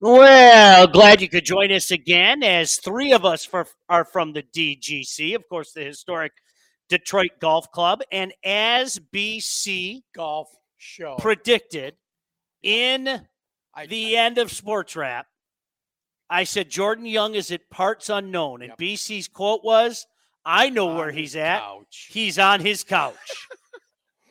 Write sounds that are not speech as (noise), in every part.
Well, glad you could join us again as three of us for, are from the DGC, of course, the historic Detroit Golf Club. And as BC Golf show. predicted in I, the end of Sports Wrap, I said Jordan Young is at parts unknown. And Yep. BC's quote was, I know where he's at. couch. He's on his couch.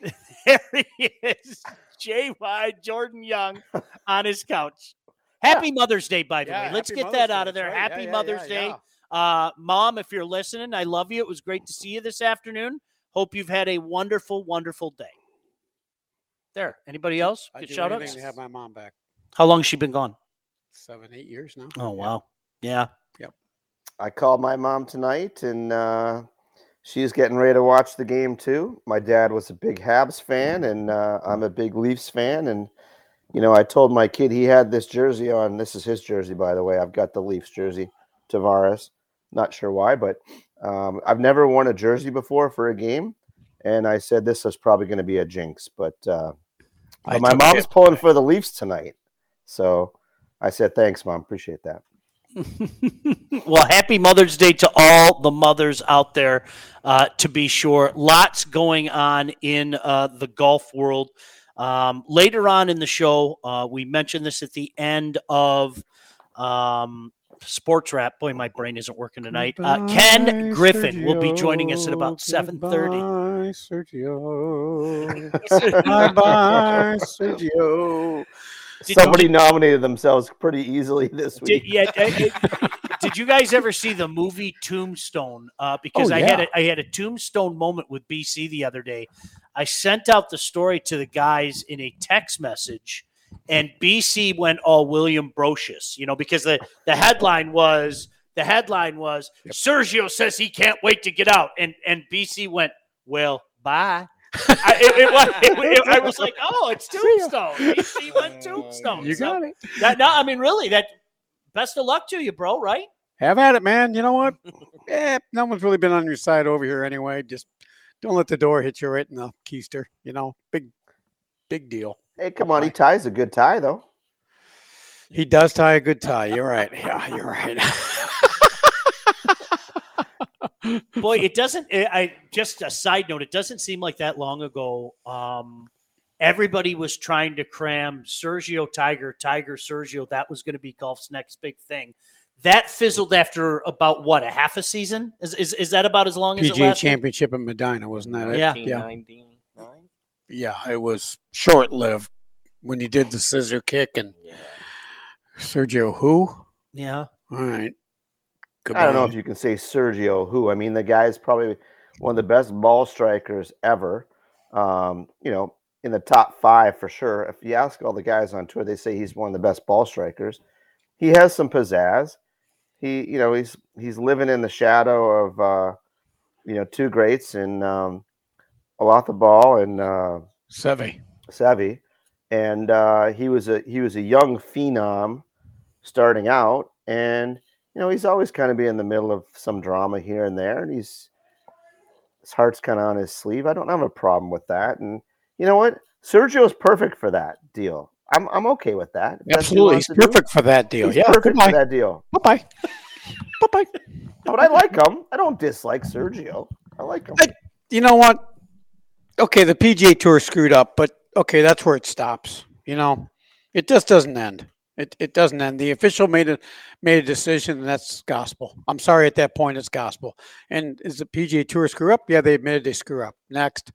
(laughs) (laughs) there he is. JY Jordan Young on his couch. Happy Mother's Day, by the Yeah, way. Let's get Mother's that Day, out of there. right. Happy yeah, Mother's yeah, Day. yeah. Uh, Mom, if you're listening, I love you. It was great to see you this afternoon. Hope you've had a wonderful, wonderful day. There. Anybody else? I'd Good do shout anything outs? to have my mom back. How long has she been gone? Seven, eight years now. Oh, Yeah. wow. Yeah. Yep. I called my mom tonight, and uh, she's getting ready to watch the game too. My dad was a big Habs fan, and uh, I'm a big Leafs fan. And you know, I told my kid he had this jersey on. This is his jersey, by the way. I've got the Leafs jersey, Tavares. Not sure why, but um, I've never worn a jersey before for a game, and I said this is probably going to be a jinx. But, uh, but my mom's it. pulling for the Leafs tonight, so I said thanks, mom. Appreciate that. (laughs) well, happy Mother's Day to all the mothers out there, uh, to be sure. Lots going on in uh, the golf world. Um, later on in the show, uh, we mentioned this at the end of um, Sports Wrap. Boy, my brain isn't working tonight. Uh, Ken Goodbye, Griffin will be joining us at about 7.30. Goodbye, Sergio. (laughs) bye bye, Sergio. Did- Somebody nominated themselves pretty easily this Did, week. yeah, uh, uh, (laughs) did you guys ever see the movie Tombstone? Uh, because Oh, I had yeah. a, I had a Tombstone moment with BC the other day. I sent out the story to the guys in a text message, and BC went all William Brocius, you know, because the the headline was the headline was Sergio says he can't wait to get out, and and BC went well bye. I, it, it was, it- it- I was like, oh, it's (laughs) Tombstone. BC went Tombstone. You So- got it. that, no, I mean, really, that best of luck to you, bro, right? Have at it, man. You know what? (laughs) Eh, no one's really been on your side over here anyway. Just don't let the door hit you right in the keister. You know, big, big deal. Hey, come on, he ties a good tie though. He does tie a good tie. You're right. Yeah, you're right. (laughs) Boy, it doesn't. I I- just a side note. It doesn't seem like that long ago. Um, everybody was trying to cram Sergio Tiger, Tiger Sergio. That was going to be golf's next big thing. That fizzled after about what a half a season. Is is, is that about as long as it PGA? Championship in Medina, wasn't that it? Yeah. Yeah. Yeah, it was short lived when you did the scissor kick and Yeah. Sergio who? Yeah. All right. I don't know if you can say Sergio who. I mean, the guy is probably one of the best ball strikers ever. Um, you know, in the top five for sure. If you ask all the guys on tour, they say he's one of the best ball strikers. He has some pizzazz. He, you know, he's he's living in the shadow of uh, you know two greats in um, Ball and uh, Seve. Savvy, and uh, he was a he was a young phenom starting out, and you know he's always kind of be in the middle of some drama here and there, and he's his heart's kind of on his sleeve. I don't have a problem with that, and you know what, Sergio's perfect for that deal. I'm I'm okay with that. If Absolutely. He's perfect for that deal. He's yeah. perfect Goodbye. for that deal. Bye bye. bye bye. But I like him. I don't dislike Sergio. I like him. I- You know what? Okay, the PGA Tour screwed up, but okay, that's where it stops. You know, it just doesn't end. It, it doesn't end. The official made a made a decision, and that's gospel. I'm sorry, at that point, it's gospel. And is the PGA Tour screw up? Yeah, they admitted they screw up. Next,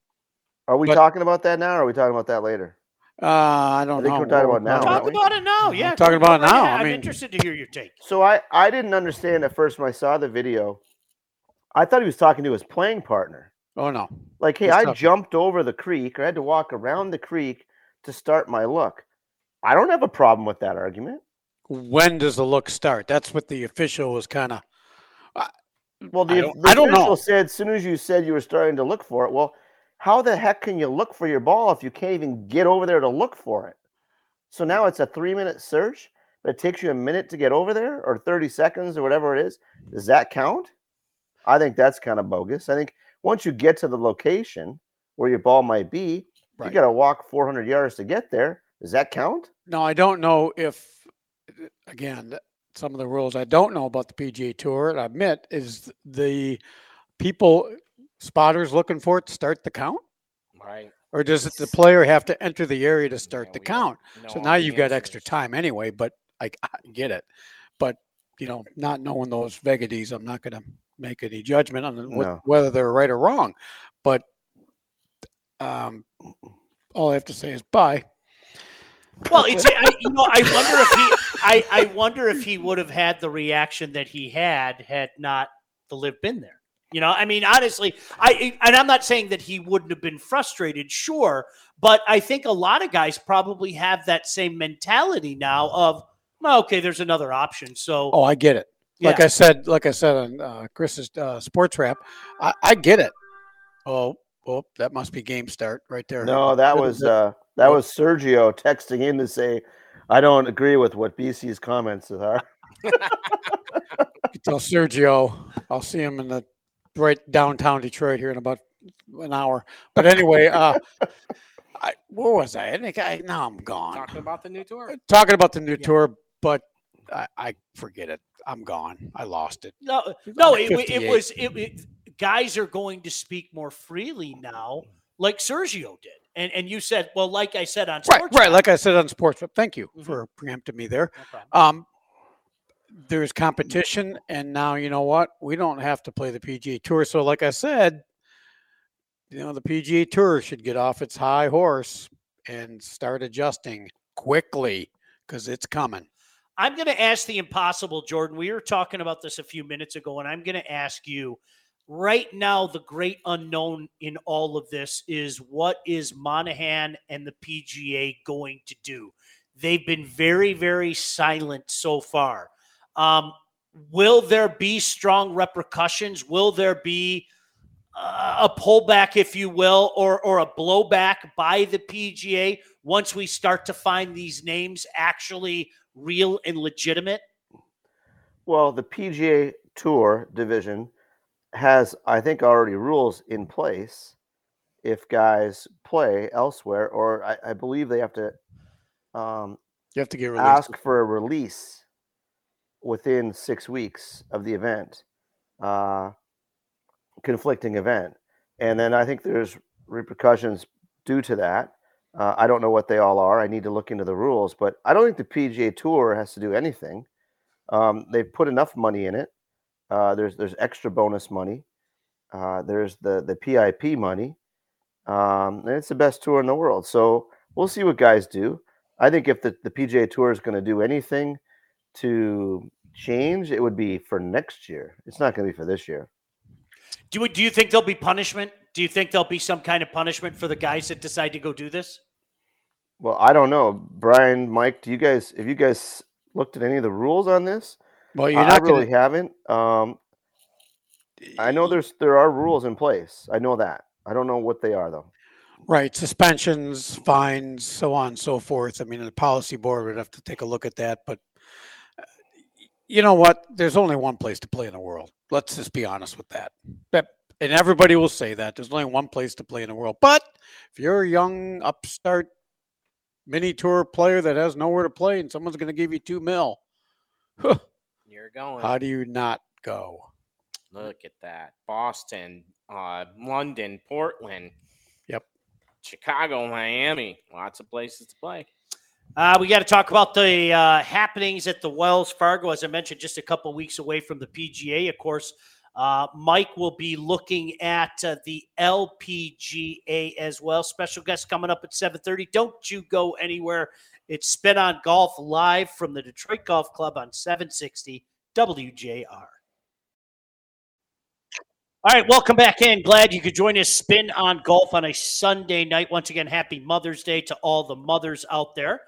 Are we but- talking about that now, or are we talking about that later? Uh, I don't I think know. we're talking about now, we'll- aren't Talk we? about it now. I'm Yeah, talking about it now. ahead. I I'm mean- interested to hear your take. So I I didn't understand at first when I saw the video. I thought he was talking to his playing partner. Oh no. Like, hey, He's I talking- jumped over the creek or I had to walk around the creek to start my look. I don't have a problem with that argument. When does the look start? That's what the official was kind of. Well, the, I don't- the I don't know. official said as soon as you said you were starting to look for it. Well, how the heck can you look for your ball if you can't even get over there to look for it? So now it's a three minute search, but it takes you a minute to get over there or 30 seconds or whatever it is. Does that count? I think that's kind of bogus. I think once you get to the location where your ball might be, Right. you got to walk 400 yards to get there. Does that count? No, I don't know if again, some of the rules I don't know about the PGA Tour, and I admit, is the people spotters looking for it to start the count, Right. or does it, the player have to enter the area to start Yeah, the count? So now you've got extra time anyway. But I, I get it, but you know, not knowing those vagaries, I'm not going to make any judgment on what, No. whether they're right or wrong. But um, all I have to say is bye. Well, it's I, you know I wonder if he I, I wonder if he would have had the reaction that he had had not the live been there. You know, I mean, honestly, I and I'm not saying that he wouldn't have been frustrated, sure, but I think a lot of guys probably have that same mentality now of, well, okay, there's another option. So, Oh, I get it. Like I said, like I said on uh, Chris's uh, sports wrap, I, I get it. Oh, oh, that must be game start right there. No, that was uh, that was Sergio texting in to say, "I don't agree with what BC's comments are." (laughs) You tell Sergio. I'll see him in the right downtown Detroit here in about an hour. But anyway, uh, (laughs) I, where was I? I think I now I'm gone. Talking about the new tour. Talking about the new tour, but I, I forget it. I'm gone. I lost it. no, no, it, it was it, it. Guys are going to speak more freely now, like Sergio did, and and you said, well, like I said on sports, right. Wrap- Like I said on sports, thank you Mhm. for preempting me there. No. Um, there's competition, and now you know what? We don't have to play the PGA Tour. So, like I said, you know, the PGA Tour should get off its high horse and start adjusting quickly because it's coming. I'm going to ask the impossible, Jordan. We were talking about this a few minutes ago, and I'm going to ask you right now the great unknown in all of this is what is Monahan and the PGA going to do? They've been very, very silent so far. Um, will there be strong repercussions? Will there be uh, a pullback, if you will, or or a blowback by the PGA once we start to find these names actually real and legitimate? Well, the PGA Tour division has, I think, already rules in place if guys play elsewhere, or I, I believe they have to um, You have to get released. ask for a release within six weeks of the event, uh, conflicting event, and then I think there's repercussions due to that. Uh, I don't know what they all are. I need to look into the rules, but I don't think the PGA Tour has to do anything. Um, they've put enough money in it. Uh, there's there's extra bonus money. Uh, there's the the PIP money, um, and it's the best tour in the world. So we'll see what guys do. I think if the, the PGA Tour is going to do anything to change, it would be for next year. It's not going to be for this year. Do you, do you think there'll be punishment? Do you think there'll be some kind of punishment for the guys that decide to go do this? Well, I don't know, Brian, Mike. Do you guys have you guys looked at any of the rules on this? well, you're I, I not really going haven't. Um, I know there's there are rules in place. I know that. I don't know what they are though. right suspensions, fines, so on and so forth. I mean, the policy board would have to take a look at that. But you know what? There's only one place to play in the world. Let's just be honest with that. That and everybody will say that there's only one place to play in the world. But if you're a young upstart mini tour player that has nowhere to play and someone's going to give you two mil, huh, You're going. how do you not go? Look at that. Boston, uh, London, Portland. Yep. Chicago, Miami. Lots of places to play. Uh, we got to talk about the uh, happenings at the Wells Fargo, as I mentioned, just a couple weeks away from the PGA. Of course, uh, Mike will be looking at uh, the LPGA as well. Special guest coming up at seven thirty. Don't you go anywhere. It's Spin on Golf live from the Detroit Golf Club on seven sixty WJR. All right, welcome back in. Glad you could join us. Spin on golf on a Sunday night. Once again, happy Mother's Day to all the mothers out there.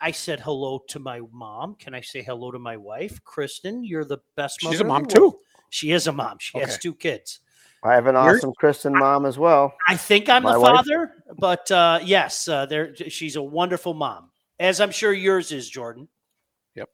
I said hello to my mom. Can I say hello to my wife, Kristen? You're the best. Mom. She's a mom too. She is a mom. She has two kids. I have an You're- awesome Kristen mom as well. I think I'm My the wife? father, but uh, yes, uh, there. She's a wonderful mom, as I'm sure yours is, Jordan. Yep.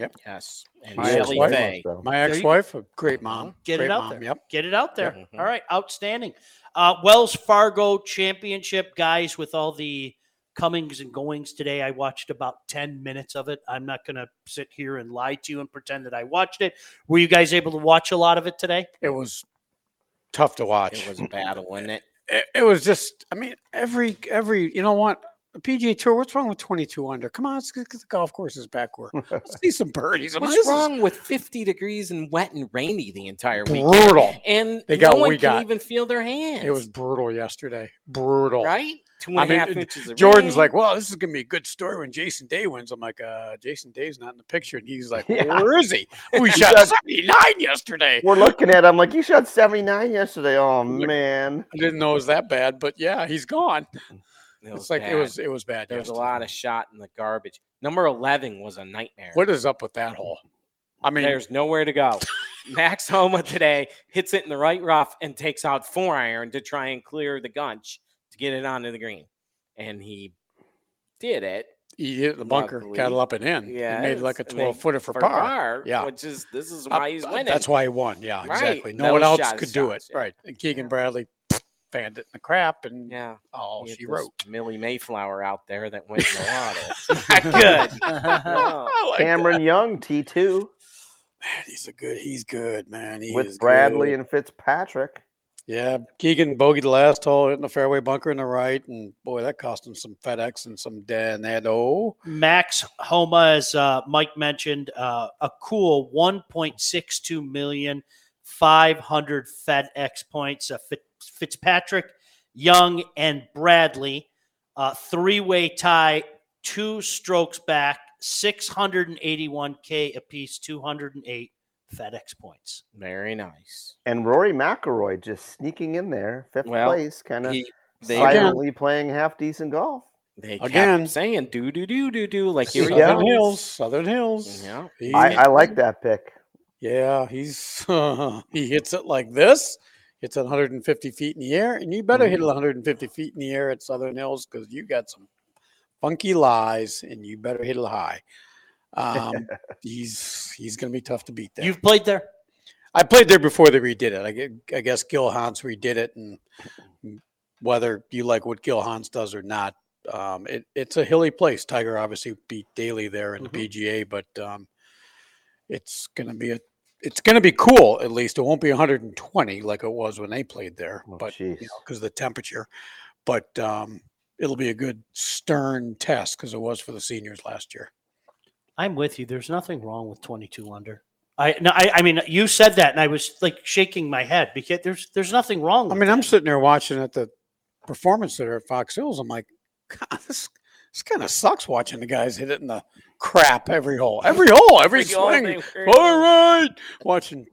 Yep. Yes. And My Shelly ex-wife Faye. My There you go. ex-wife, a great mom. Get great it out mom, there. Yep. Get it out there. Mhm. All right, outstanding. Uh, Wells Fargo Championship guys with all the comings and goings today. I watched about 10 minutes of it. I'm not going to sit here and lie to you and pretend that I watched it. Were you guys able to watch a lot of it today? It was tough to watch. It was a battle, wasn't it? it, it was just i mean every every you know what the pga tour what's wrong with 22 under come on let's get the golf courses backward let's (laughs) see some birdies I mean, this What's is wrong with 50 degrees and wet and rainy the entire weekend? brutal And They got no one we can got. even feel their hands. it was brutal yesterday brutal right. Two and I a mean, half inches jordan's rain. like well this is gonna be a good story when jason day wins i'm like uh jason day's not in the picture and he's (laughs) like Yeah. where is he we (laughs) shot 79 yesterday We're looking at. I'm like, you shot 79 yesterday. Oh man. i didn't know it was that bad but yeah he's gone It it's like it was it was bad There was a lot of shot in the garbage. Number 11 was a nightmare. what is up with that hole i mean There's nowhere to go. Max Homa today hits it in the right rough and takes out four iron to try and clear the gunch to get it onto the green. And he did it. he hit the bunker Luckily. got it up and in Yeah. he made like a 12 footer for, par Yeah. Which is this is Uh, why he's uh, winning. That's why he won. Yeah, Right. exactly. No Those one else could do it. yeah. Right. And Keegan Bradley fanned it in the crap and Yeah. all she wrote. Millie Mayflower out there that went in the water. (laughs) Not (laughs) good. No. (laughs) Like Cameron Young, T2. Man, he's a good. He's good, man. He with is Bradley good. and Fitzpatrick. yeah, Keegan bogeyed the last hole in the fairway bunker in the right, and boy, that cost him some FedEx and some Danado. Max Homa, as uh, Mike mentioned, uh, a cool 1.62 million, 500 FedEx points. Uh, Fitzpatrick, Young, and Bradley, uh, three way tie, two strokes back, 681K apiece, 208 FedEx points. Very nice. And Rory McIlroy just sneaking in there, fifth Well, place, kind of He, they, Again. silently playing half decent golf. they Again. kept saying do do do do do like here he Yeah. Southern. Hills, Southern Hills. Yeah. I, I like (laughs) that pick. Yeah, he's (laughs) he hits it like this. It's 150 feet in the air, and you better hit it 150 feet in the air at Southern Hills because you got some funky lies, and you better hit it high. Um, (laughs) he's he's going to be tough to beat there. You've played there? I played there before they redid it. I, I guess Gil Hanse redid it, and (laughs) whether you like what Gil Hanse does or not, um, it, it's a hilly place. Tiger obviously beat Daly there in the PGA, but um, it's going to be a it's going to be cool. At least it won't be 120 like it was when they played there, Oh, but you know because of the temperature. But um, it'll be a good stern test because it was for the seniors last year. I'm with you. There's nothing wrong with 22 under. I no, I, I mean, you said that, and I was like shaking my head because there's there's nothing wrong. I with mean, I'm sitting there watching at the performance there at Fox Hills. I'm like, God, this this kind of sucks watching the guys hit it in the crap every hole, every hole, every Every swing. they All right, watching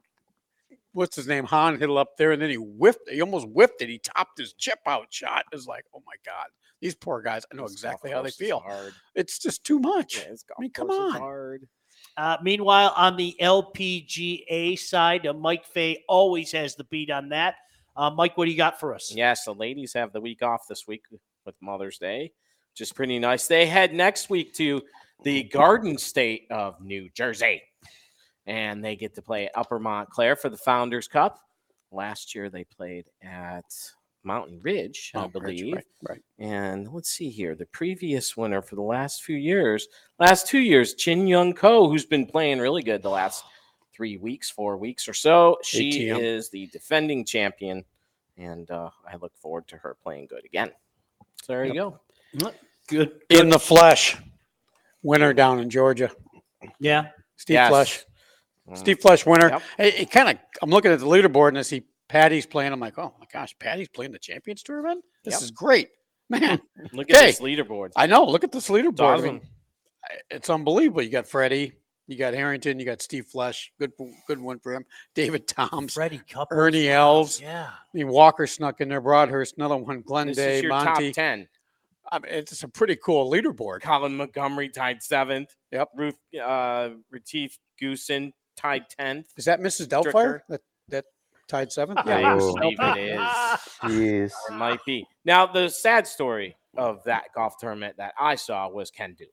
what's his name, Han hit it up there, and then he whiffed. He almost whiffed it. He topped his chip out shot. It was like, oh my God, these poor guys. I know This exactly how they feel. Hard. It's just too much. Yeah, this golf mean, come on. Hard. Uh, meanwhile, on the LPGA side, uh, Mike Fay always has the beat on that. Uh, Mike, what do you got for us? Yes, the ladies have the week off this week with Mother's Day, which is pretty nice. They head next week to the Garden State of New Jersey, and they get to play at Upper Montclair for the Founders Cup. Last year, they played at Mountain Ridge, I believe. right, right. And let's see here. The previous winner for the last few years, last two years, Jin Young Ko, who's been playing really good the last three weeks, four weeks or so. She ATM. is the defending champion, and uh, I look forward to her playing good again. So there you go. Good. In the flesh, winner down in Georgia. Yeah. Steve Yes. Flesh. Mm. Steve Flesch winner. Yep. It, it kind of. I'm looking at the leaderboard and I see Patty's playing. I'm like, oh my gosh, Patty's playing the Champions Tour Tournament. This Yep. is great, man. (laughs) Look at Okay. this leaderboard. I know. Look at this leaderboard. It's I mean, it's unbelievable. You got Freddie, you got Harrington, you got Steve Flesch. Good, good one for him. David Toms, Freddie Cup. Ernie Els. Yeah. I mean, Walker snuck in there. Broadhurst, another one. Glenn this Day, is your Monty. top 10. I mean, it's a pretty cool leaderboard. Colin Montgomerie tied seventh. Yep. Ruth uh, Retief Goosen tied 10th. Is that Mrs. Doubtfire Stricker. that that tied seventh? I Yeah. believe it is. Jeez. (laughs) It might be. Now, the sad story of that golf tournament that I saw was Ken Duke.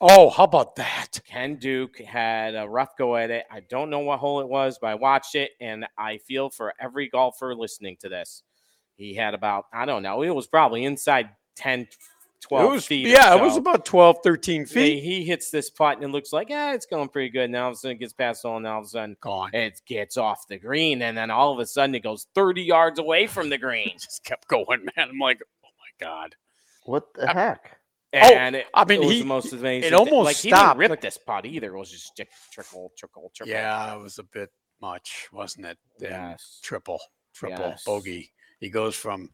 Oh, how about that? Ken Duke had a rough go at it. I don't know what hole it was, but I watched it and I feel for every golfer listening to this. He had about, I don't know, it was probably inside 10, 12 it was, feet. or yeah, it was about 12, 13 feet. he hits this putt and it looks like, yeah, it's going pretty good. Now all of a sudden it gets past the hole, and all of a sudden Gone. it gets off the green, and then all of a sudden it goes 30 yards away from the green. (laughs) Just kept going, man. I'm like, oh my god. What the I- heck? Oh, and it, I mean, it was he- the most amazing. it almost like he stopped, didn't rip this putt either. It was just trickle, trickle, trickle, trickle. Yeah, it was a bit much, wasn't it? And Yes. Triple, triple Yes. bogey. He goes from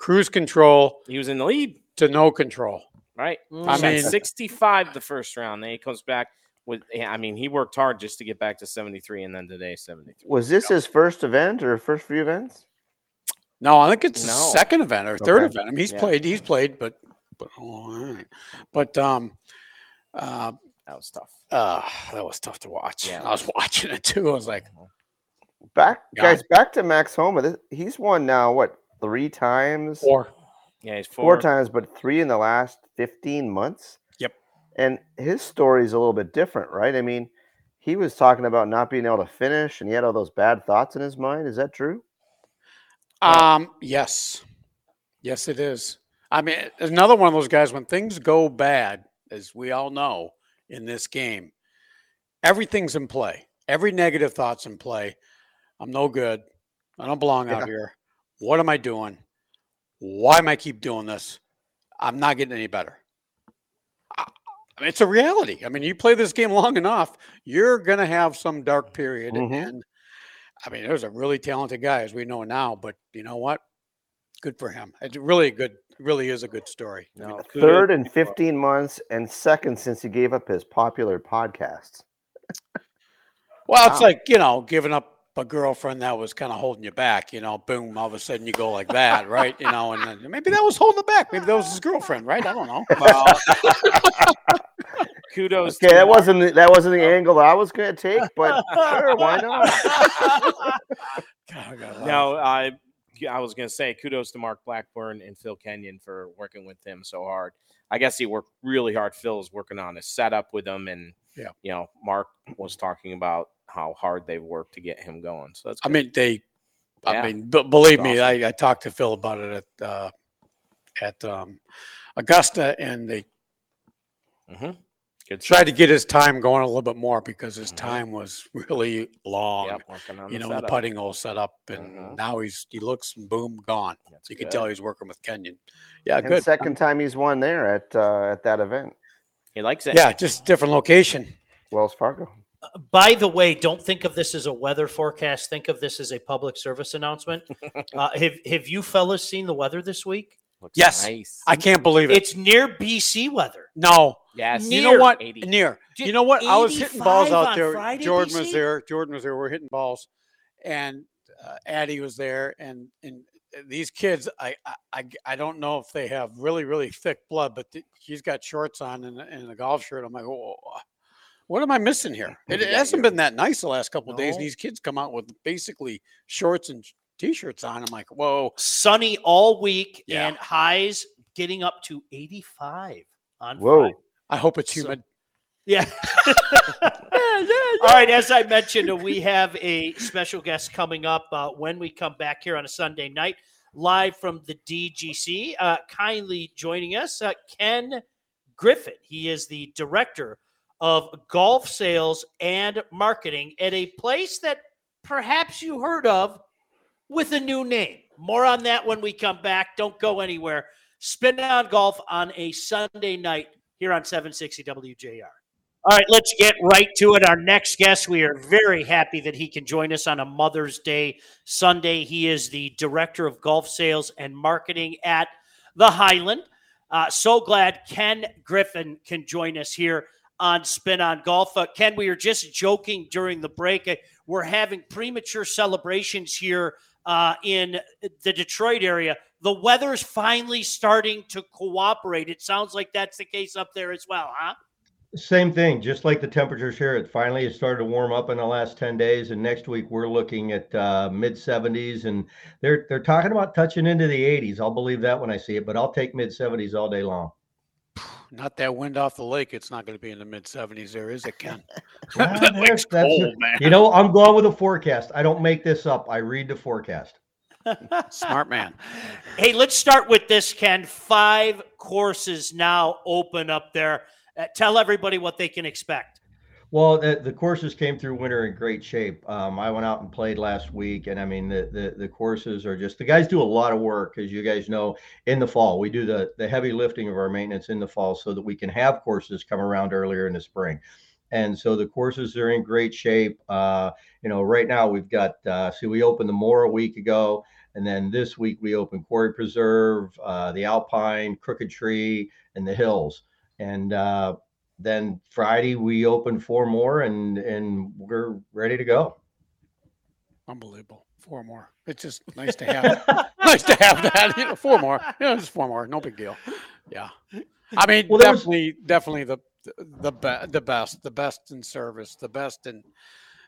cruise control He was in the lead, to no control. right? I Shot mean- 65 the first round. Then he comes back with. I mean, he worked hard just to get back to 73, and then today 73. Was this his first event or first few events? No, I think it's No. his second event or third Okay. event. I mean, he's Yeah. played, he's played, but but oh, all right. But um, uh, That was tough. uh, that was tough to watch. Yeah. I was (laughs) watching it too. I was like, Back, Yeah. guys, back to Max Homa. This- He's won now what three times? four. Yeah, he's Four four. times, but three in the last fifteen months. Yep. And his story is a little bit different, right? I mean, he was talking about not being able to finish, and he had all those bad thoughts in his mind. Is that true? Um, yes, yes, it is. I mean, another one of those guys when things go bad, as we all know in this game, everything's in play. Every negative thought's in play. I'm no good. I don't belong out here. What am I doing? Why am I keep doing this? I'm not getting any better. I mean, it's a reality. I mean, you play this game long enough, you're gonna have some dark period. Mhm. And I mean, there's a really talented guy, as we know now. But you know what? Good for him. It's really a good. Really is a good story. I mean, Third in fifteen months, and second since he gave up his popular podcasts. Well, it's like you know, giving up a girlfriend that was kind of holding you back. You know, boom, all of a sudden you go like that, right? You know, and then maybe that was holding it back. Maybe that was his girlfriend, right? I don't know. (laughs) kudos. Okay, to that Mark. wasn't the- that wasn't the oh. angle that I was going to take, but (laughs) sure, why not? God, I got a lot No, I I was gonna say kudos to Mark Blackburn and Phil Kenyon for working with him so hard. I guess he worked really hard. Phil was working on his setup with him, and Yeah. you know, Mark was talking about how hard they've worked to get him going. So that's I mean, they. I mean, b- believe That's me, awesome. I, I talked to Phil about it at uh, at um, Augusta, and they Mhm. good tried to get his time going a little bit more because his Mhm. time was (laughs) really long. Yep, working on You the know, the putting hole set up, and Mhm. now he's he looks boom gone. That's You can tell he's working with Kenyon. Yeah, And good. second time he's won there at uh, at that event, he likes it. Yeah, just different location. Wells Fargo. By the way, don't think of this as a weather forecast. Think of this as a public service announcement. (laughs) uh, have Have you fellas seen the weather this week? Looks Yes. nice. I can't believe it. It's near BC weather. no, yes, you know what? 80. Near. You know what? I was hitting balls out there. Friday, Jordan was there. Jordan was there. We're hitting balls, and uh, Addie was there, and and these kids, I, I I I don't know if they have really really thick blood, but th- he's got shorts on and, and a golf shirt. I'm like, oh, what am I missing here? It, it hasn't your- been that nice the last couple of days. These kids come out with basically shorts and t-shirts on. I'm like, whoa. Sunny all week Yeah. and highs getting up to 85 on Whoa. Friday. I hope it's So- humid. Yeah. (laughs) All right. As I mentioned, we have a special guest coming up uh, when we come back here on a Sunday night, live from the DGC. Uh, kindly joining us, uh, Ken Griffin. He is the director of golf sales and marketing at a place that perhaps you heard of with a new name. More on that when we come back. Don't go anywhere. Spin on golf on a Sunday night here on 760 WJR. All right, let's get right to it. Our next guest, we are very happy that he can join us on a Mother's Day Sunday. He is the director of golf sales and marketing at the Highland. Uh, so glad Ken Griffin can join us here on Spin on Golf. Uh, Ken, we were just joking during the break. Uh, we're having premature celebrations here uh, in the Detroit area. The weather's finally starting to cooperate. It sounds like that's the case up there as well, huh? Same thing, just like the temperatures here. It finally has started to warm up in the last 10 days. And next week we're looking at uh, mid 70s and they're they're talking about touching into the 80s. I'll believe that when I see it, but I'll take mid 70s all day long. Not that wind off the lake. It's not going to be in the mid 70s there, is it, Ken? (laughs) (laughs) Well, That lake's that's- cold, man. You know, I'm going with a forecast. I don't make this up. I read the forecast. Smart (laughs) man. Hey, let's start with this, Ken. Five courses now open up there. Uh, tell everybody what they can expect. Well, the, the courses came through winter in great shape. Um, I went out and played last week, and I mean the, the the courses are just the guys do a lot of work, as you guys know. In the fall, we do the the heavy lifting of our maintenance in the fall, so that we can have courses come around earlier in the spring. And so the courses are in great shape. Uh, you know, right now we've got uh, see we opened the Moor a week ago, and then this week we opened Quarry Preserve, uh, the Alpine, Crooked Tree, and the Hills. And uh, then Friday we opened four more, and and we're ready to go. Unbelievable. Four more. It's just nice to have. (laughs) nice to have that. You know, four more. Yeah, just four more. No big deal. Yeah. I mean, Well, there was- definitely, definitely the the be, the best, the best in service, the best in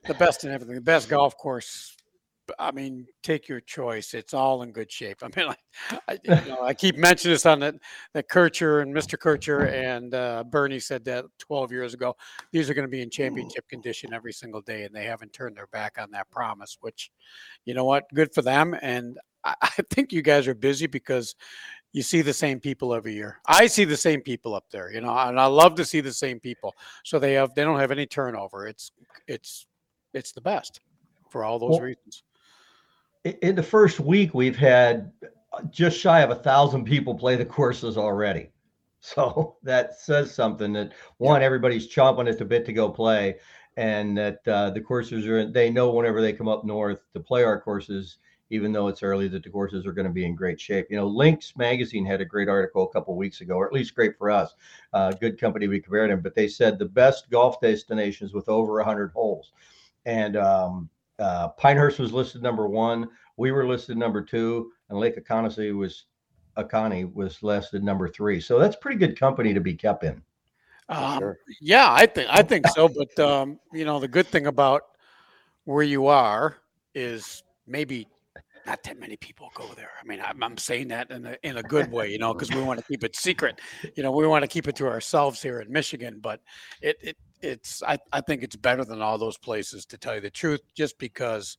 the best in everything, the best golf course. I mean, take your choice. It's all in good shape. (laughs) I mean, I, I, you (laughs) know, I keep mentioning this on that that Kircher and Mr. Kircher and uh, Bernie said that 12 years ago. These are going to be in championship condition every single day, and they haven't turned their back on that promise. Which, you know what, good for them. And I, (laughs) I think you guys are busy because you see the same people every year. I see the same people up there, you know, and I love to see the same people. So they have they don't have any turnover. It's it's it's the best for all those Well, reasons. In the first week, we've had just shy of a thousand people play the courses already. So (laughs) that says something that one, everybody's chomping at the bit to go play, and that uh, the courses are. They know whenever they come up north to play our courses, even though it's early, that the courses are going to be in great shape. You know, Links Magazine had a great article a couple weeks ago, or at least great for us. Uh, good company we compared them, but they said the best golf destinations with over 100 holes, and um, uh, Pinehurst was listed number one. We were listed number two, and Lake Oconee was Oconee was listed number three. So that's pretty good company to be kept in. Um, sure. Yeah, I think I think so. (laughs) But um, you know, the good thing about where you are is maybe not that many people go there. I mean, I'm, I'm saying that in a in a good way, you know, because we want to keep it secret. You know, we want to keep it to ourselves here in Michigan. But it it it's I, I think it's better than all those places to tell you the truth, just because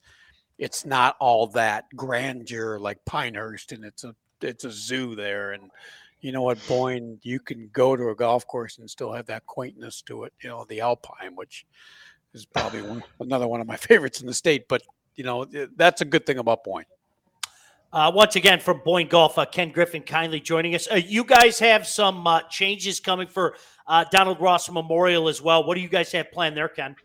it's not all that grandeur like Pinehurst, and it's a it's a zoo there, and you know what, Boyne, you can go to a golf course and still have that quaintness to it. You know, the Alpine, which is probably one, another one of my (laughs) favorites in the state. But you know, that's a good thing about Boyne. Uh, once again, from Boyne Golf, uh, Ken Griffin kindly joining us. Uh, you guys have some uh, changes coming for uh, Donald Ross Memorial as well. What do you guys have planned there, Ken?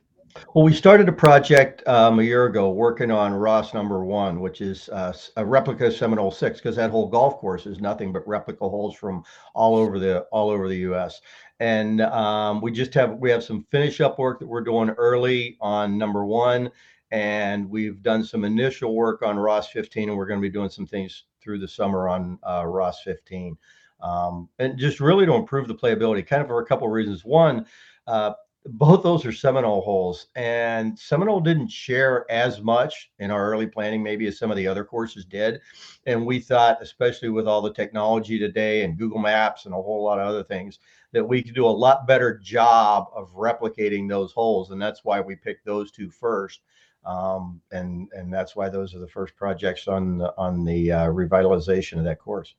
Well, we started a project um, a year ago working on Ross number one, which is uh, a replica Seminole Six, because that whole golf course is nothing but replica holes from all over the all over the U.S. And um, we just have we have some finish up work that we're doing early on number one, and we've done some initial work on Ross 15, and we're going to be doing some things through the summer on uh, Ross 15, um, and just really to improve the playability, kind of for a couple of reasons. One. Uh, both those are Seminole holes, and Seminole didn't share as much in our early planning, maybe as some of the other courses did. And we thought, especially with all the technology today and Google Maps and a whole lot of other things, that we could do a lot better job of replicating those holes, and that's why we picked those two first. Um, and and that's why those are the first projects on the, on the uh, revitalization of that course.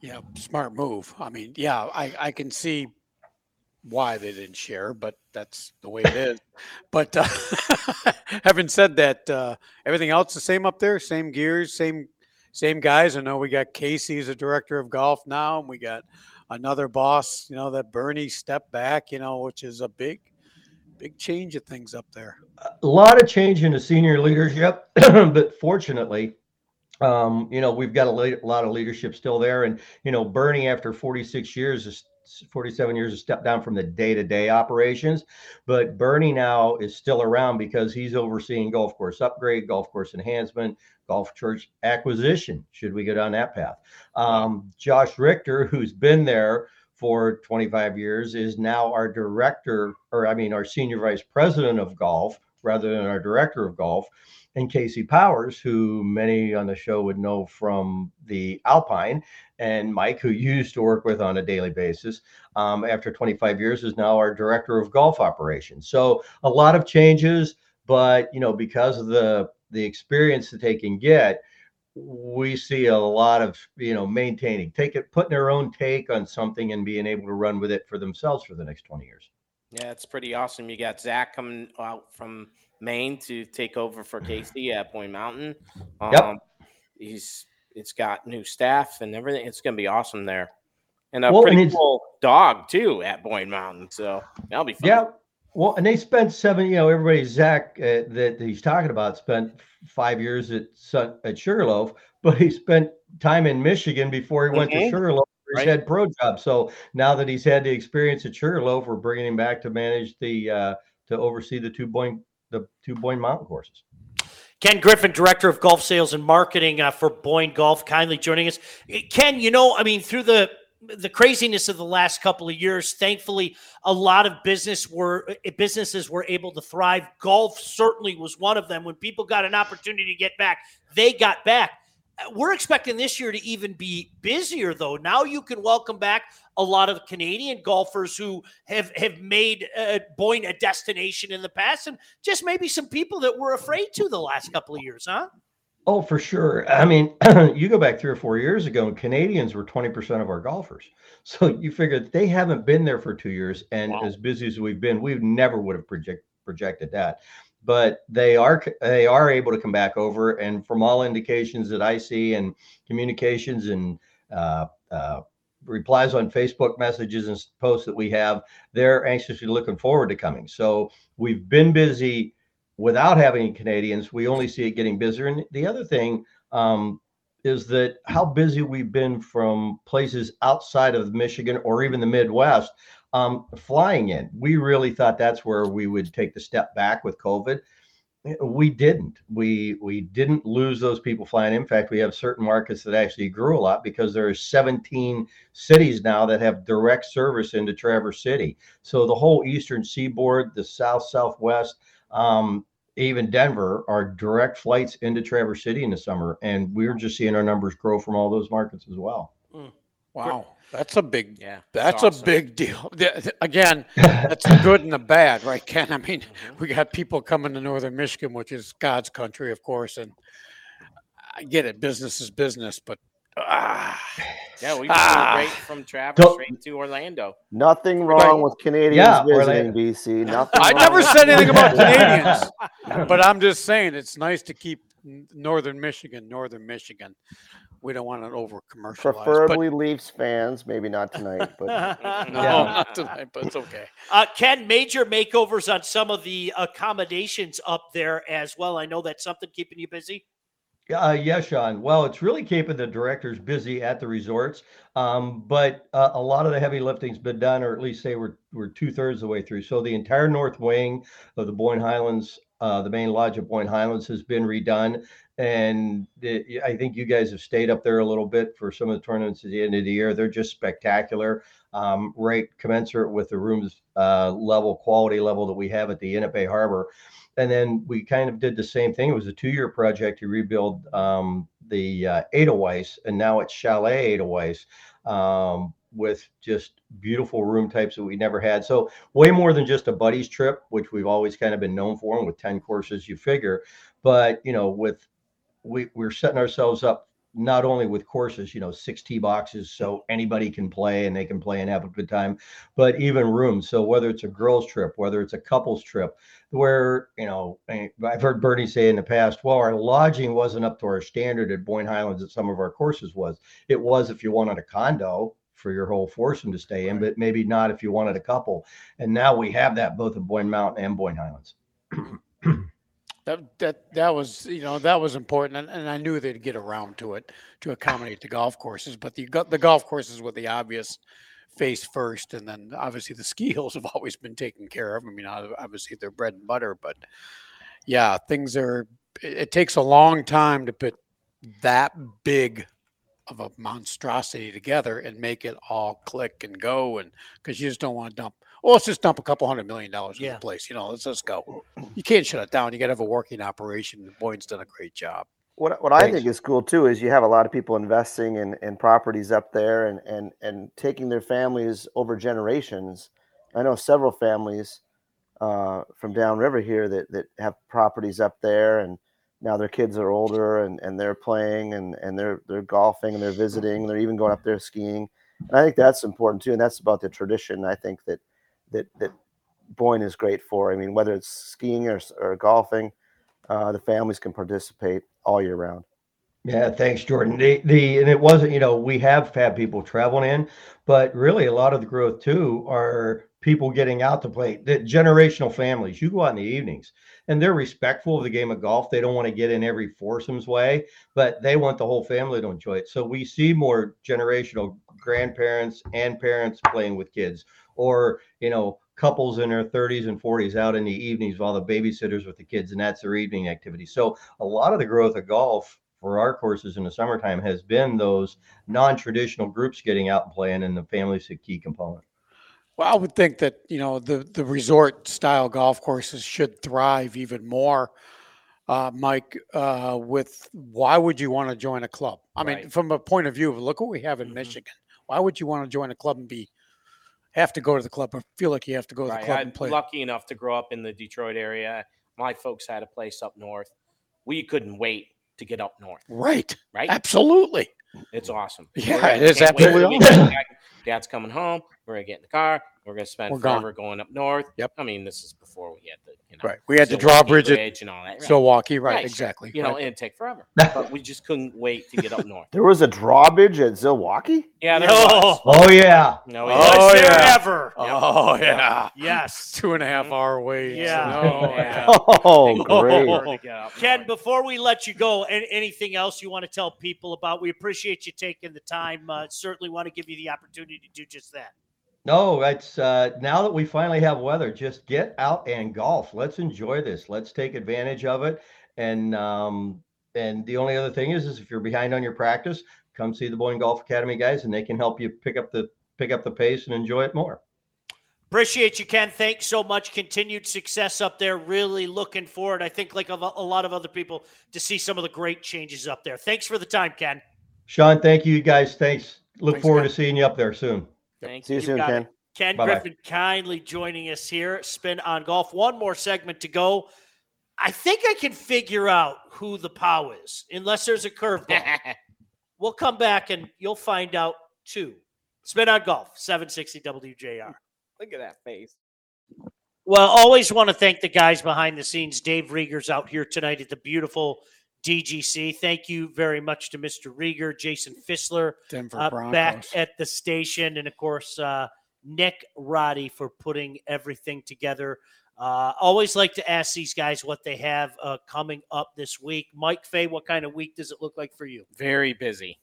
Yeah, smart move. I mean, yeah, I, I can see why they didn't share, but that's the way it is. but uh, (laughs) having said that, uh, everything else the same up there, same gears, same same guys. I know we got Casey as a director of golf now, and we got another boss. You know that Bernie stepped back. You know, which is a big big change of things up there. a lot of change in the senior leadership, (clears throat) but fortunately, um, you know, we've got a lot of leadership still there. And, you know, Bernie, after 46 years, is 47 years, has step down from the day to day operations. But Bernie now is still around because he's overseeing golf course upgrade, golf course enhancement, golf church acquisition, should we go down that path. Um, Josh Richter, who's been there for 25 years, is now our director, or I mean, our senior vice president of golf rather than our director of golf. And Casey Powers, who many on the show would know from the Alpine, and Mike, who used to work with on a daily basis, um, after 25 years, is now our director of golf operations. So a lot of changes, but you know, because of the the experience that they can get, we see a lot of you know maintaining, take it, putting their own take on something and being able to run with it for themselves for the next twenty years. Yeah, it's pretty awesome. You got Zach coming out from Maine to take over for (laughs) Casey at Boyne Mountain. Um, Yep. He's it's got new staff and everything. It's gonna be awesome there, and a Well, pretty it's- cool dog too at Boyne Mountain. So that'll be fun. Yeah. Well, and they spent seven, you know, everybody, Zach, uh, that he's talking about spent five years at at Sugarloaf, but he spent time in Michigan before he went Mhm. to Sugarloaf Right. head pro job. So now that he's had the experience at Sugarloaf, we're bringing him back to manage the, uh, to oversee the two Boyne, the two Boyne Mountain courses. Ken Griffin, Director of Golf Sales and Marketing uh, for Boyne Golf, kindly joining us. Ken, you know, I mean, through the the craziness of the last couple of years, thankfully, a lot of business were uh, businesses were able to thrive. Golf certainly was one of them. When people got an opportunity to get back, they got back. We're expecting this year to even be busier, though. Now you can welcome back a lot of Canadian golfers who have have made uh, Boyne a destination in the past, and just maybe some people that were afraid to the last couple of years, huh? Oh, for sure. I mean, (clears throat) you go back three or four years ago, and Canadians were 20% of our golfers. (laughs) So you figure they haven't been there for two years. And Wow. as busy as we've been, we never would have project, projected that. But they are they are able to come back over. And from all indications that I see and communications and uh, uh, replies on Facebook messages and posts that we have, they're anxiously looking forward to coming. So we've been busy without having Canadians, we only see it getting busier. And the other thing um, is that how busy we've been from places outside of Michigan or even the Midwest um, flying in. We really thought that's where we would take the step back with COVID. We didn't. We we didn't lose those people flying. In fact, we have certain markets that actually grew a lot because there are 17 cities now that have direct service into Traverse City. So the whole eastern seaboard, the south southwest, um, even Denver are direct flights into Traverse City in the summer, and we're just seeing our numbers grow from all those markets as well. Wow, that's a big. Yeah, That's awesome. a big deal. (laughs) Th- th- Again, that's the good and the bad, right, Ken? I mean, Mhm. we got people coming to northern Michigan, which is God's country, of course, and I get it. Business is business, but ah, Yeah, we Ah. flew right from Traverse Don't- straight to Orlando. Nothing wrong with Canadians Yeah, visiting Orlando. BC. Nothing. I wrong never with said anything about Canadians. Canadians, (laughs) but I'm just saying it's nice to keep northern Michigan, northern Michigan. We don't want to over commercialize. Preferably Leafs fans, maybe not tonight, but (laughs) no, Yeah. not tonight, but it's okay. Uh, Ken, major makeovers on some of the accommodations up there as well. I know that's something keeping you busy. Uh, yeah, Sean. Well, it's really keeping the directors busy at the resorts, um, but uh, a lot of the heavy lifting's been done, or at least say we're we're two thirds of the way through. So the entire north wing of the Boyne Highlands, uh, the main lodge of Boyne Highlands, has been redone, and I think you guys have stayed up there a little bit for some of the tournaments at the end of the year. They're just spectacular, um, right commensurate with the rooms uh, level, quality level that we have at the Inn at Bay Harbor and then we kind of did the same thing. It was a two-year project to rebuild um, the uh, Edelweiss, and now it's Chalet Edelweiss um, with just beautiful room types that we never had. So way more than just a buddies trip, which we've always kind of been known for, and with ten courses, you figure. But you know, with we we're setting ourselves up not only with courses, you know, six tee boxes so anybody can play and they can play and have a good time, but even rooms. So whether it's a girls trip, whether it's a couples trip, where you know I've heard Bernie say in the past, well, our lodging wasn't up to our standard at Boyne Highlands at some of our courses was. It was if you wanted a condo for your whole foursome to stay in, but maybe not if you wanted a couple. And now we have that both at Boyne Mountain and Boyne Highlands. (clears throat) That that that was you know that was important, and, and I knew they'd get around to it to accommodate the golf courses. But the the golf courses were the obvious face first, and then obviously the (laughs) ski hills have always been taken care of. I mean, obviously they're bread and butter, but yeah, things are. It, it takes a long time to put that big of a monstrosity together and make it all click and go, and because you just don't want to dump. Well, let's just dump a couple hundred million dollars in Yeah. the place. You know, let's just go you can't shut it down. You got to have a working operation. Boyd's done a great job. What what I think is cool too is you have a lot of people investing in, in properties up there and, and and taking their families over generations. I know several families uh, from downriver here that that have properties up there and now their kids are older and, and they're playing and, and they're they're golfing and they're visiting and they're even going up there skiing. And I think that's important too. And that's about the tradition. I think that that that Boyne is great for. I mean, whether it's skiing or, or golfing, uh, the families can participate all year round. Yeah, thanks, Jordan. The, the and it wasn't, you know, we have had people traveling in, but really a lot of the growth too are people getting out to play. The generational families. You go out in the evenings, and they're respectful of the game of golf. They don't want to get in every foursomes way, but they want the whole family to enjoy it. So we see more generational grandparents and parents playing with kids, or you know, couples in their 30s and 40s out in the evenings while the babysitters with the kids, and that's their evening activity. So a lot of the growth of golf for our courses in the summertime has been those non-traditional groups getting out and playing, and the family's a key component. Well, I would think that, you know, the, the resort style golf courses should thrive even more. Uh, Mike, uh, with why would you want to join a club? I mean, from a point of view of look what we have in Mhm. Michigan. Why would you want to join a club and be have to go to the club or feel like you have to go to the club I'm and play? lucky enough to grow up in the Detroit area. My folks had a place up north. We couldn't wait to get up north. Right. Right? Absolutely. It's awesome. Yeah, it is can't wait till absolutely back. Dad's coming home. We're gonna get in the car. We're gonna spend We're gone. forever going up north. Yep. I mean, this is before we had the you know Right. We had the Zilwaukee drawbridge at Bridge and all that. Right. Zilwaukee. Right. Right. Exactly. you know, right. and it'd take forever. (laughs) but we just couldn't wait to get up north. There was a drawbridge at Zilwaukee. Yeah, there No. was. Oh yeah, No, Oh, Was there yeah. ever? oh, yeah. Yes. Two and a half hour wait. Yeah. No, Yeah. Oh, great. forever to get up Ken, before we let you go, an- anything else you want to tell people about? We appreciate you taking the time. Uh, certainly want to give you the opportunity to do just that. No, it's uh, now that we finally have weather, just get out and golf. Let's enjoy this. Let's take advantage of it. And um, and the only other thing is, is if you're behind on your practice, come see the Boyne Golf Academy guys, and they can help you pick up the pick up the pace and enjoy it more. Appreciate you, Ken. Thanks so much. Continued success up there. Really looking forward, I think, like a, a lot of other people, to see some of the great changes up there. Thanks for the time, Ken. Sean, thank you guys. Thanks. Look Thanks, forward Ken. to seeing you up there soon. Thank See you You soon, Ken. it. Ken Bye-bye. Griffin kindly joining us here. Spin on golf. One more segment to go. I think I can figure out who the POW is, unless there's a curveball. (laughs) we'll come back and you'll find out too. Spin on golf, 760 WJR. Look at that face. Well, always want to thank the guys behind the scenes. Dave Rieger's out here tonight at the beautiful DGC. Thank you very much to Mr. Rieger, Jason Fissler, Denver uh, back at the station, and of course, uh, Nick Roddy for putting everything together. Uh, always like to ask these guys what they have uh, coming up this week. Mike Fay, what kind of week does it look like for you? Very busy.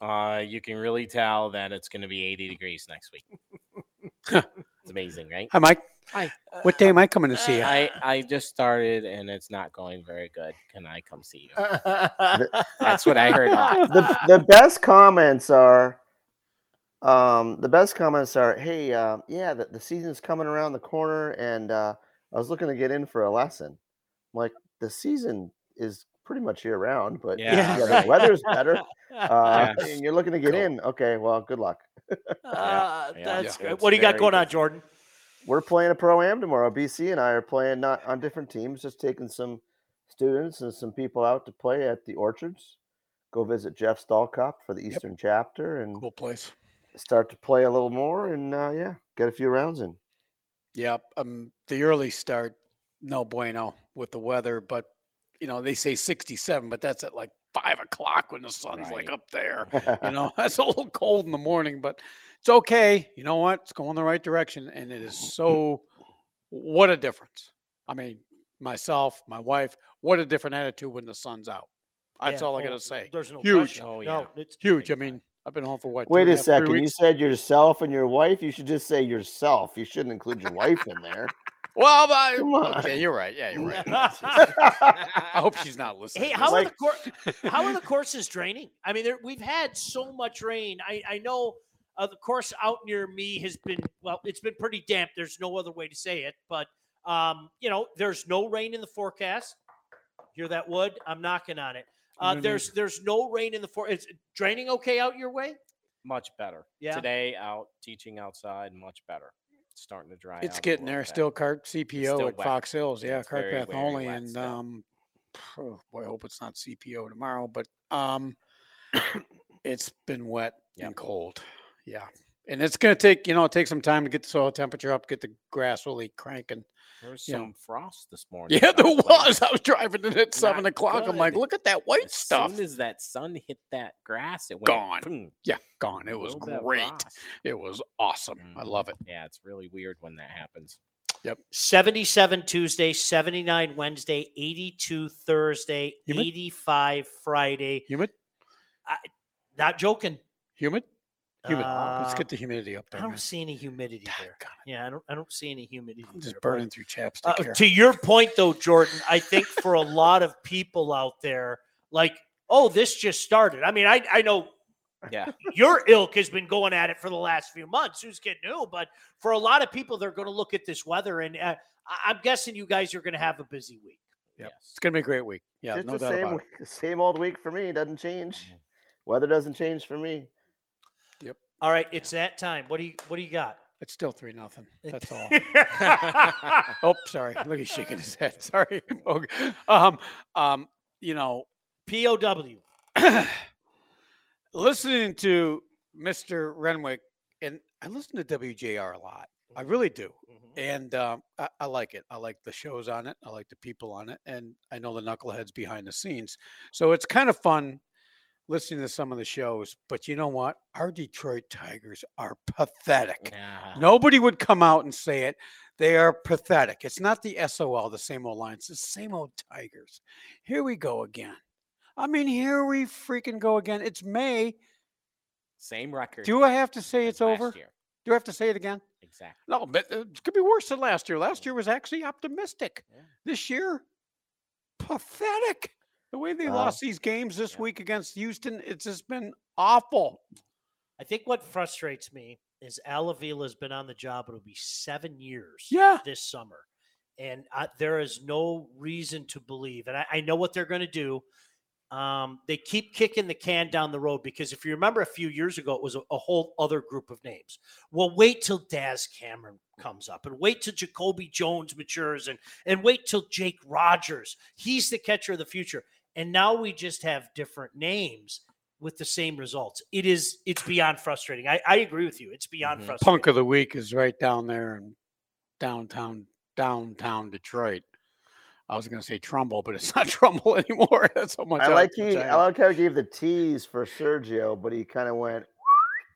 Uh, you can really tell that it's going to be 80 degrees next week. (laughs) it's amazing, right? Hi, Mike. Hi. What day am I coming to see you? I, I just started and it's not going very good. Can I come see you? That's what I heard. (laughs) the the best comments are um the best comments are hey uh, yeah the, the season's coming around the corner and uh i was looking to get in for a lesson I'm like the season is pretty much year round but Yeah, yeah, right. the weather's better (laughs) uh Yes. and you're looking to get Cool. in okay well good luck Uh, yeah, that's yeah. good. What do you got very going on. Jordan? We're playing a pro am tomorrow bc and i are playing not on different teams just taking some students and some people out to play at the orchards go visit jeff Stallcop for the eastern chapter and Cool place. start to play a little more and uh, yeah, get a few rounds in. Yep. Um, the early start, no bueno with the weather, but you know they say 67, but that's at like five o'clock when the sun's like up there. (laughs) You know, (laughs) that's a little cold in the morning, but it's okay. You know what? It's going the right direction, and it is (laughs) so. What a difference! I mean, myself, my wife, what a different attitude when the sun's out. That's Yeah, all I oh, gotta say. There's no Huge. question. Oh, No, yeah. it's Huge. I mean, I've been home for what? two Wait a second. three second. You said yourself and your wife. You should just say yourself. You shouldn't include your wife in there. Well, but, Come on. okay, you're right. Yeah, you're right. (laughs) I hope she's not listening. Hey, how this. are the cour- how are the (laughs) courses draining? I mean, there, we've had so much rain. I I know uh, the course out near me has been well, it's been pretty damp. There's no other way to say it, but um, you know, there's no rain in the forecast. Hear that wood? I'm knocking on it. Uh, Mhm. there's there's no rain in the forecast. Is it draining okay out your way? Much better. Yeah. Today out teaching outside, much better. It's starting to dry. It's out getting there. bit. Still cart CPO still at wet. Fox Hills. Yeah, It's cart very, path very only. And still. um, oh boy, I hope it's not CPO tomorrow, but um, (coughs) it's been wet Yep. and cold. Yeah, and it's gonna take you know take some time to get the soil temperature up, get the grass really cranking. There was Yeah. some frost this (laughs) morning. Yeah, there was like. I was driving it at seven Not o'clock. I'm like, look at that white as stuff. soon as that sun hit that grass, it went Gone. boom, Yeah, gone. It was little bit of great. It was awesome. I Mhm. love it. Yeah, it's really weird when that happens. Yep. 77 Tuesday, 79 Wednesday, 82 Thursday, Humid? 85 Friday. Humid, Not joking. humid, humid. Let's Uh, get the humidity up there. I don't man. see any humidity there. Doggone it. Yeah, I don't. I don't see any humidity. I'm just there, but- burning through chapstick Uh, here. to your point, though, Jordan, I think for a lot of people out there, like, oh, this just started. I mean, I I know Yeah. your ilk has been going at it for the last few months. Who's getting new? But for a lot of people, they're going to look at this weather, and uh, I- I'm guessing you guys are going to have a busy week. Yeah, Yes. It's gonna be a great week. Yeah, it's no the doubt same about week, same old week for me. Doesn't change. Weather doesn't change for me. All right, it's that time. What do you What do you got? It's still three nothing. That's all. (laughs) oh, sorry. Look, he's shaking his head. (laughs) Sorry. Um, um, you know, POW. (clears throat) listening to Mr. Renwick, and I listen to WJR a lot. I really do. And um, I, I like it. I like the shows on it. I like the people on it. And I know the knuckleheads behind the scenes. So it's kind of fun listening to some of the shows. But you know what? Our Detroit Tigers are pathetic. Nobody would come out and say it. They are pathetic. It's not the SOL, the same old lines, the same old Tigers. Here we go again. I mean, here we freaking go again. It's May. Same record. Do I have to say it's over? year. Do I have to say it again? Exactly. No, but uh, it could be worse than last year. Last year was actually optimistic. Yeah. This year, pathetic. The way they Wow. lost these games this Yeah. week against Houston, it's just been awful. I think what frustrates me is Al Avila has been on the job. It'll be seven years. Yeah. this summer. And I, there is no reason to believe, and I, I know what they're going to do. Um, they keep kicking the can down the road because if you remember a few years ago, it was a, a whole other group of names. Well, wait till Daz Cameron comes up and wait till Jacoby Jones matures and, and wait till Jake Rogers. He's the catcher of the future. And now we just have different names with the same results. It is, it's beyond frustrating. I, I agree with you. It's beyond Mhm. frustrating. Punk of the week is right down there in downtown, downtown Detroit. I was going to say Trumbull, but it's (laughs) not Trumbull anymore. (laughs) That's how much I like he. I I like how he gave the tease for Sergio, but he kind of went.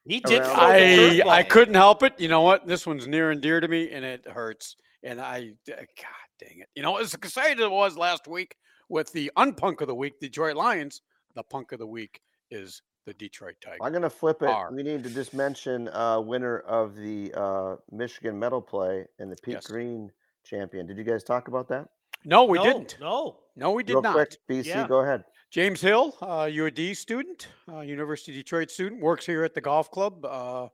He did. Around- throw the I. I couldn't help it. You know what? This one's near and dear to me, and it hurts. And I, uh, God dang it! You know, as excited as it was last week with the unpunk of the week, Detroit Lions. The punk of the week is the Detroit Tigers. I'm gonna flip it. Are. We need to just mention uh, winner of the uh, Michigan Medal Play and the Pete Yes. Green champion. Did you guys talk about that? No, we no, didn't. No. No, we did Real not. quick, BC, Yeah. go ahead. James Hill, uh, UAD student, uh, University of Detroit student, works here at the golf club. Uh,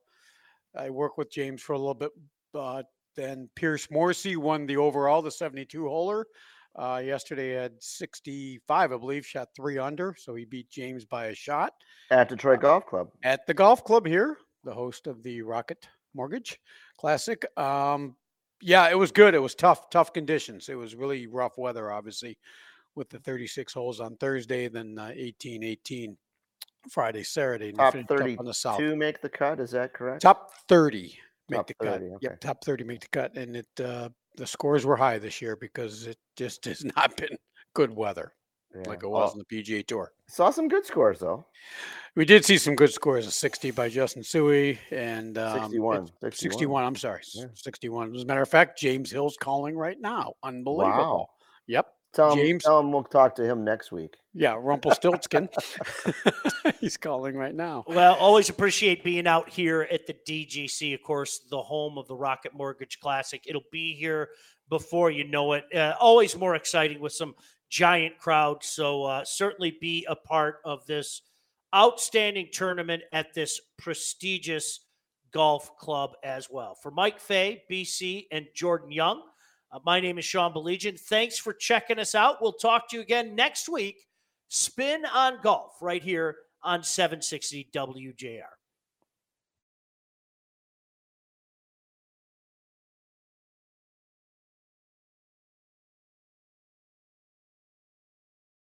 I work with James for a little bit. but then Pierce Morrissey won the overall, the 72 holer. Uh, yesterday had 65, I believe, shot three under. So he beat James by a shot At Detroit Golf Club. at the golf club here, the host of the Rocket Mortgage Classic. Um, yeah, it was good. It was tough, tough conditions. It was really rough weather, obviously, with the 36 holes on Thursday, then uh, 18, 18 Friday, Saturday. Top 30 on the south. to make the cut. Is that correct? Top 30 make Top the cut. 30, okay. Yep, top 30 make the cut. And it uh, the scores were high this year because it just (laughs) has not been good weather Yeah. like it was Oh, on the PGA Tour. saw some good scores though. We did see some good scores, a 60 by Justin Suey and um, 61, 61. 61. I'm sorry, Yeah. 61. As a matter of fact, James Hill's calling right now. Unbelievable. Wow. Yep. Tell him, James- tell him we'll talk to him next week. Yeah, Rumpelstiltskin. (laughs) (laughs) He's calling right now. Well, always appreciate being out here at the DGC, of course, the home of the Rocket Mortgage Classic. It'll be here before you know it. Uh, always more exciting with some giant crowd. So uh, certainly be a part of this outstanding tournament at this prestigious golf club as well. For Mike Fay, BC, and Jordan Young, uh, my name is Sean Baligian. Thanks for checking us out. We'll talk to you again next week. Spin on golf right here on 760 WJR.